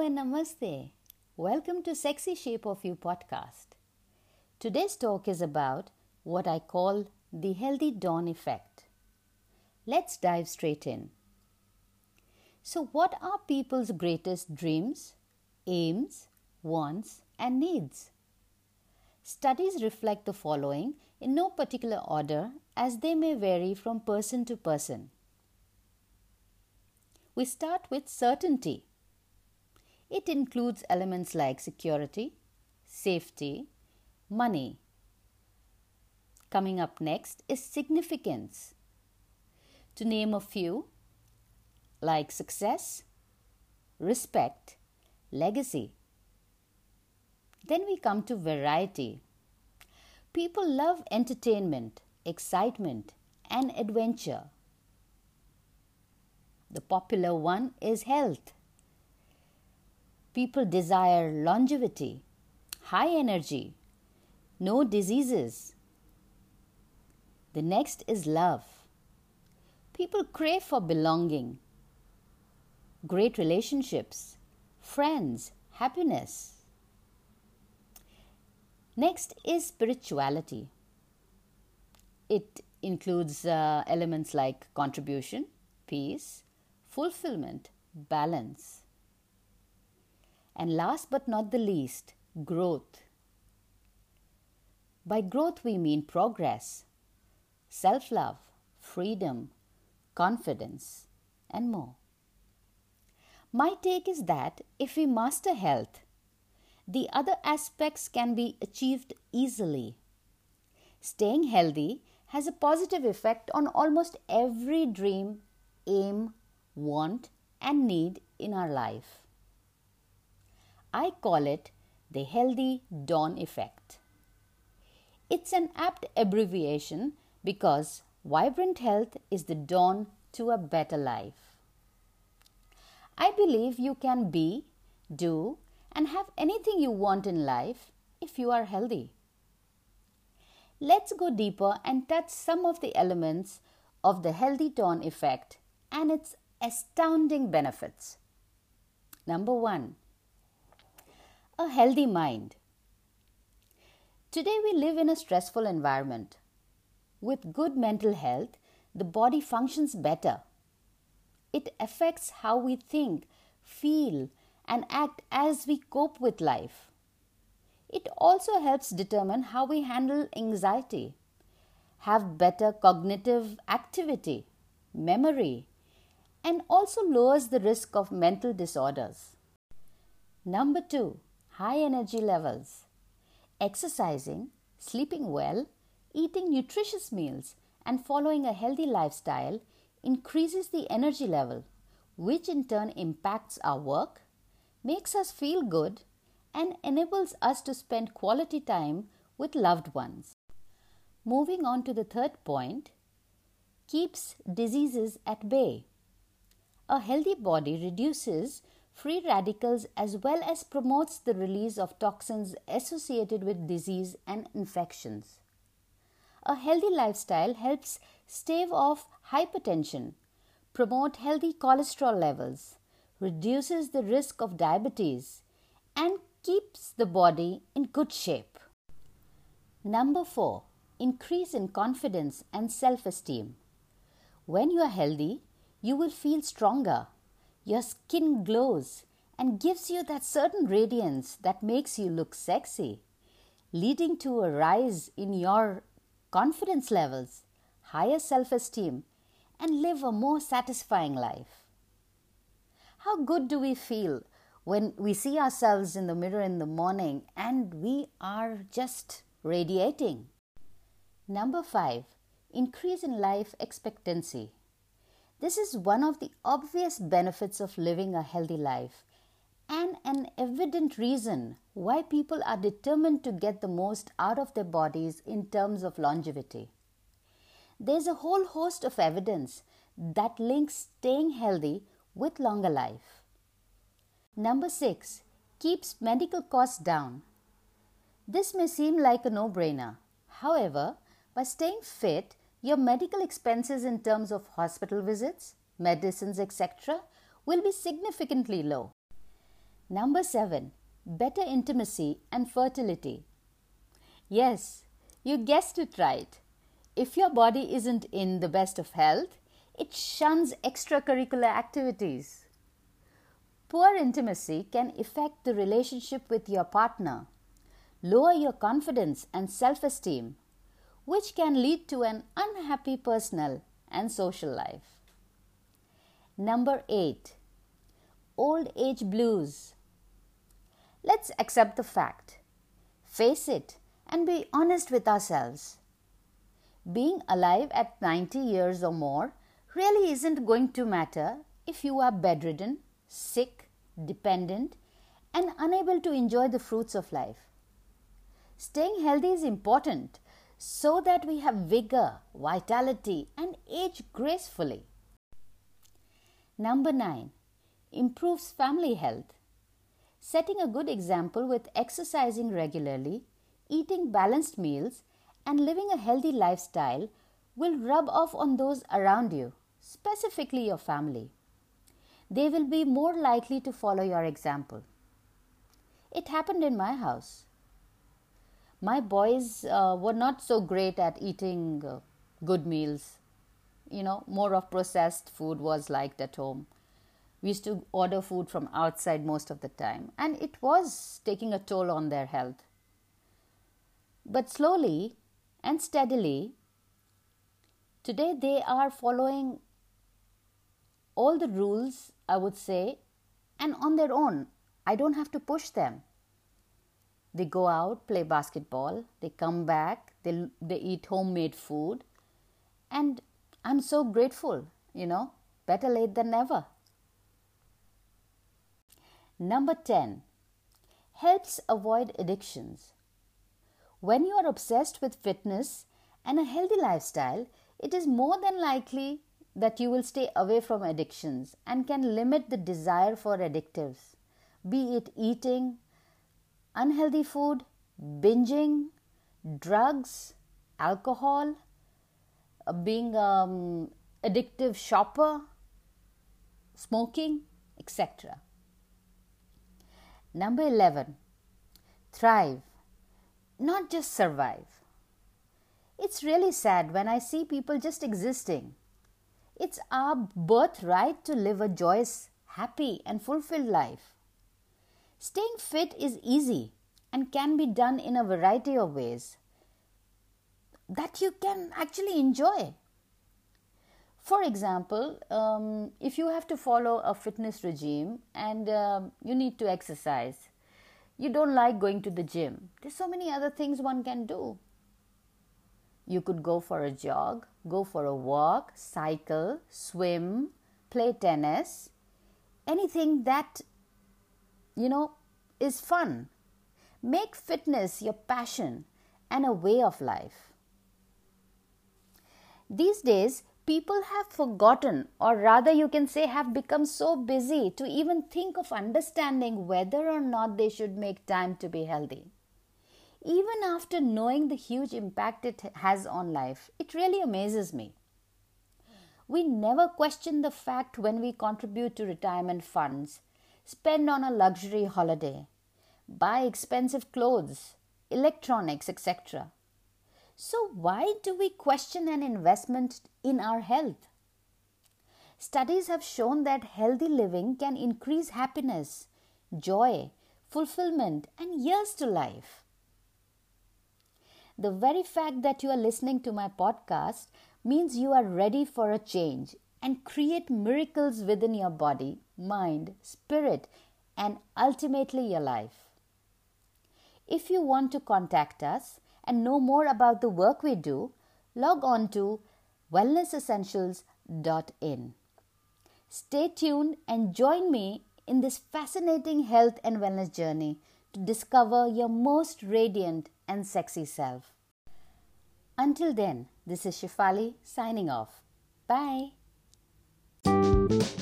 And namaste. Welcome to Sexy Shape of You podcast. Today's talk is about what I call the healthy dawn effect. Let's dive straight in. So, what are people's greatest dreams, aims, wants, and needs? Studies reflect the following in no particular order as they may vary from person to person. We start with certainty. It includes elements like security, safety, money. Coming up next is significance. To name a few, like success, respect, legacy. Then we come to variety. People love entertainment, excitement, and adventure. The popular one is health. People desire longevity, high energy, no diseases. The next is love. People crave for belonging, great relationships, friends, happiness. Next is spirituality. It includes uh, elements like contribution, peace, fulfillment, balance. And last but not the least, growth. By growth, we mean progress, self love, freedom, confidence, and more. My take is that if we master health, the other aspects can be achieved easily. Staying healthy has a positive effect on almost every dream, aim, want, and need in our life. I call it the healthy dawn effect. It's an apt abbreviation because vibrant health is the dawn to a better life. I believe you can be, do, and have anything you want in life if you are healthy. Let's go deeper and touch some of the elements of the healthy dawn effect and its astounding benefits. Number one, a healthy mind. Today we live in a stressful environment. With good mental health, the body functions better. It affects how we think, feel, and act as we cope with life. It also helps determine how we handle anxiety, have better cognitive activity, memory, and also lowers the risk of mental disorders. Number two, high energy levels. Exercising, sleeping well, eating nutritious meals, and following a healthy lifestyle increases the energy level, which in turn impacts our work, makes us feel good, and enables us to spend quality time with loved ones. Moving on to the third point, keeps diseases at bay. A healthy body reduces free radicals as well as promotes the release of toxins associated with disease and infections. A healthy lifestyle helps stave off hypertension, promote healthy cholesterol levels, reduces the risk of diabetes, and keeps the body in good shape. Number 4. Increase in confidence and self esteem. When you are healthy, you will feel stronger. Your skin glows and gives you that certain radiance that makes you look sexy, leading to a rise in your confidence levels, higher self esteem, and live a more satisfying life. How good do we feel when we see ourselves in the mirror in the morning and we are just radiating? Number five, increase in life expectancy. This is one of the obvious benefits of living a healthy life and an evident reason why people are determined to get the most out of their bodies in terms of longevity. There's a whole host of evidence that links staying healthy with longer life. Number 6 keeps medical costs down. This may seem like a no brainer. However, by staying fit, your medical expenses in terms of hospital visits, medicines, etc., will be significantly low. Number seven, better intimacy and fertility. Yes, you guessed it right. If your body isn't in the best of health, it shuns extracurricular activities. Poor intimacy can affect the relationship with your partner, lower your confidence and self esteem, which can lead to an unhappy personal and social life. Number 8 Old Age Blues. Let's accept the fact, face it, and be honest with ourselves. Being alive at 90 years or more really isn't going to matter if you are bedridden, sick, dependent, and unable to enjoy the fruits of life. Staying healthy is important so that we have vigor, vitality, and age gracefully. Number 9. Improves family health. Setting a good example with exercising regularly, eating balanced meals, and living a healthy lifestyle will rub off on those around you, specifically your family. They will be more likely to follow your example. It happened in my house. My boys uh, were not so great at eating uh, good meals. You know, more of processed food was liked at home. We used to order food from outside most of the time, and it was taking a toll on their health. But slowly and steadily, today they are following all the rules, I would say, and on their own. I don't have to push them. They go out, play basketball, they come back, they, they eat homemade food, and I'm so grateful, you know, better late than never. Number 10 helps avoid addictions. When you are obsessed with fitness and a healthy lifestyle, it is more than likely that you will stay away from addictions and can limit the desire for addictives, be it eating, unhealthy food, binging, drugs, alcohol, uh, being um, addictive shopper, smoking, etc. Number 11. Thrive not just survive. It's really sad when I see people just existing. It's our birthright to live a joyous, happy, and fulfilled life. Staying fit is easy and can be done in a variety of ways that you can actually enjoy. For example, um, if you have to follow a fitness regime and uh, you need to exercise, you don't like going to the gym. There's so many other things one can do. You could go for a jog, go for a walk, cycle, swim, play tennis, anything that, you know, is fun. Make fitness your passion and a way of life. These days, people have forgotten, or rather, you can say, have become so busy to even think of understanding whether or not they should make time to be healthy. Even after knowing the huge impact it has on life, it really amazes me. We never question the fact when we contribute to retirement funds, spend on a luxury holiday, buy expensive clothes, electronics, etc. So, why do we question an investment in our health? Studies have shown that healthy living can increase happiness, joy, fulfillment, and years to life. The very fact that you are listening to my podcast means you are ready for a change and create miracles within your body, mind, spirit, and ultimately your life. If you want to contact us, and know more about the work we do, log on to wellnessessentials.in. Stay tuned and join me in this fascinating health and wellness journey to discover your most radiant and sexy self. Until then, this is Shifali signing off. Bye. Música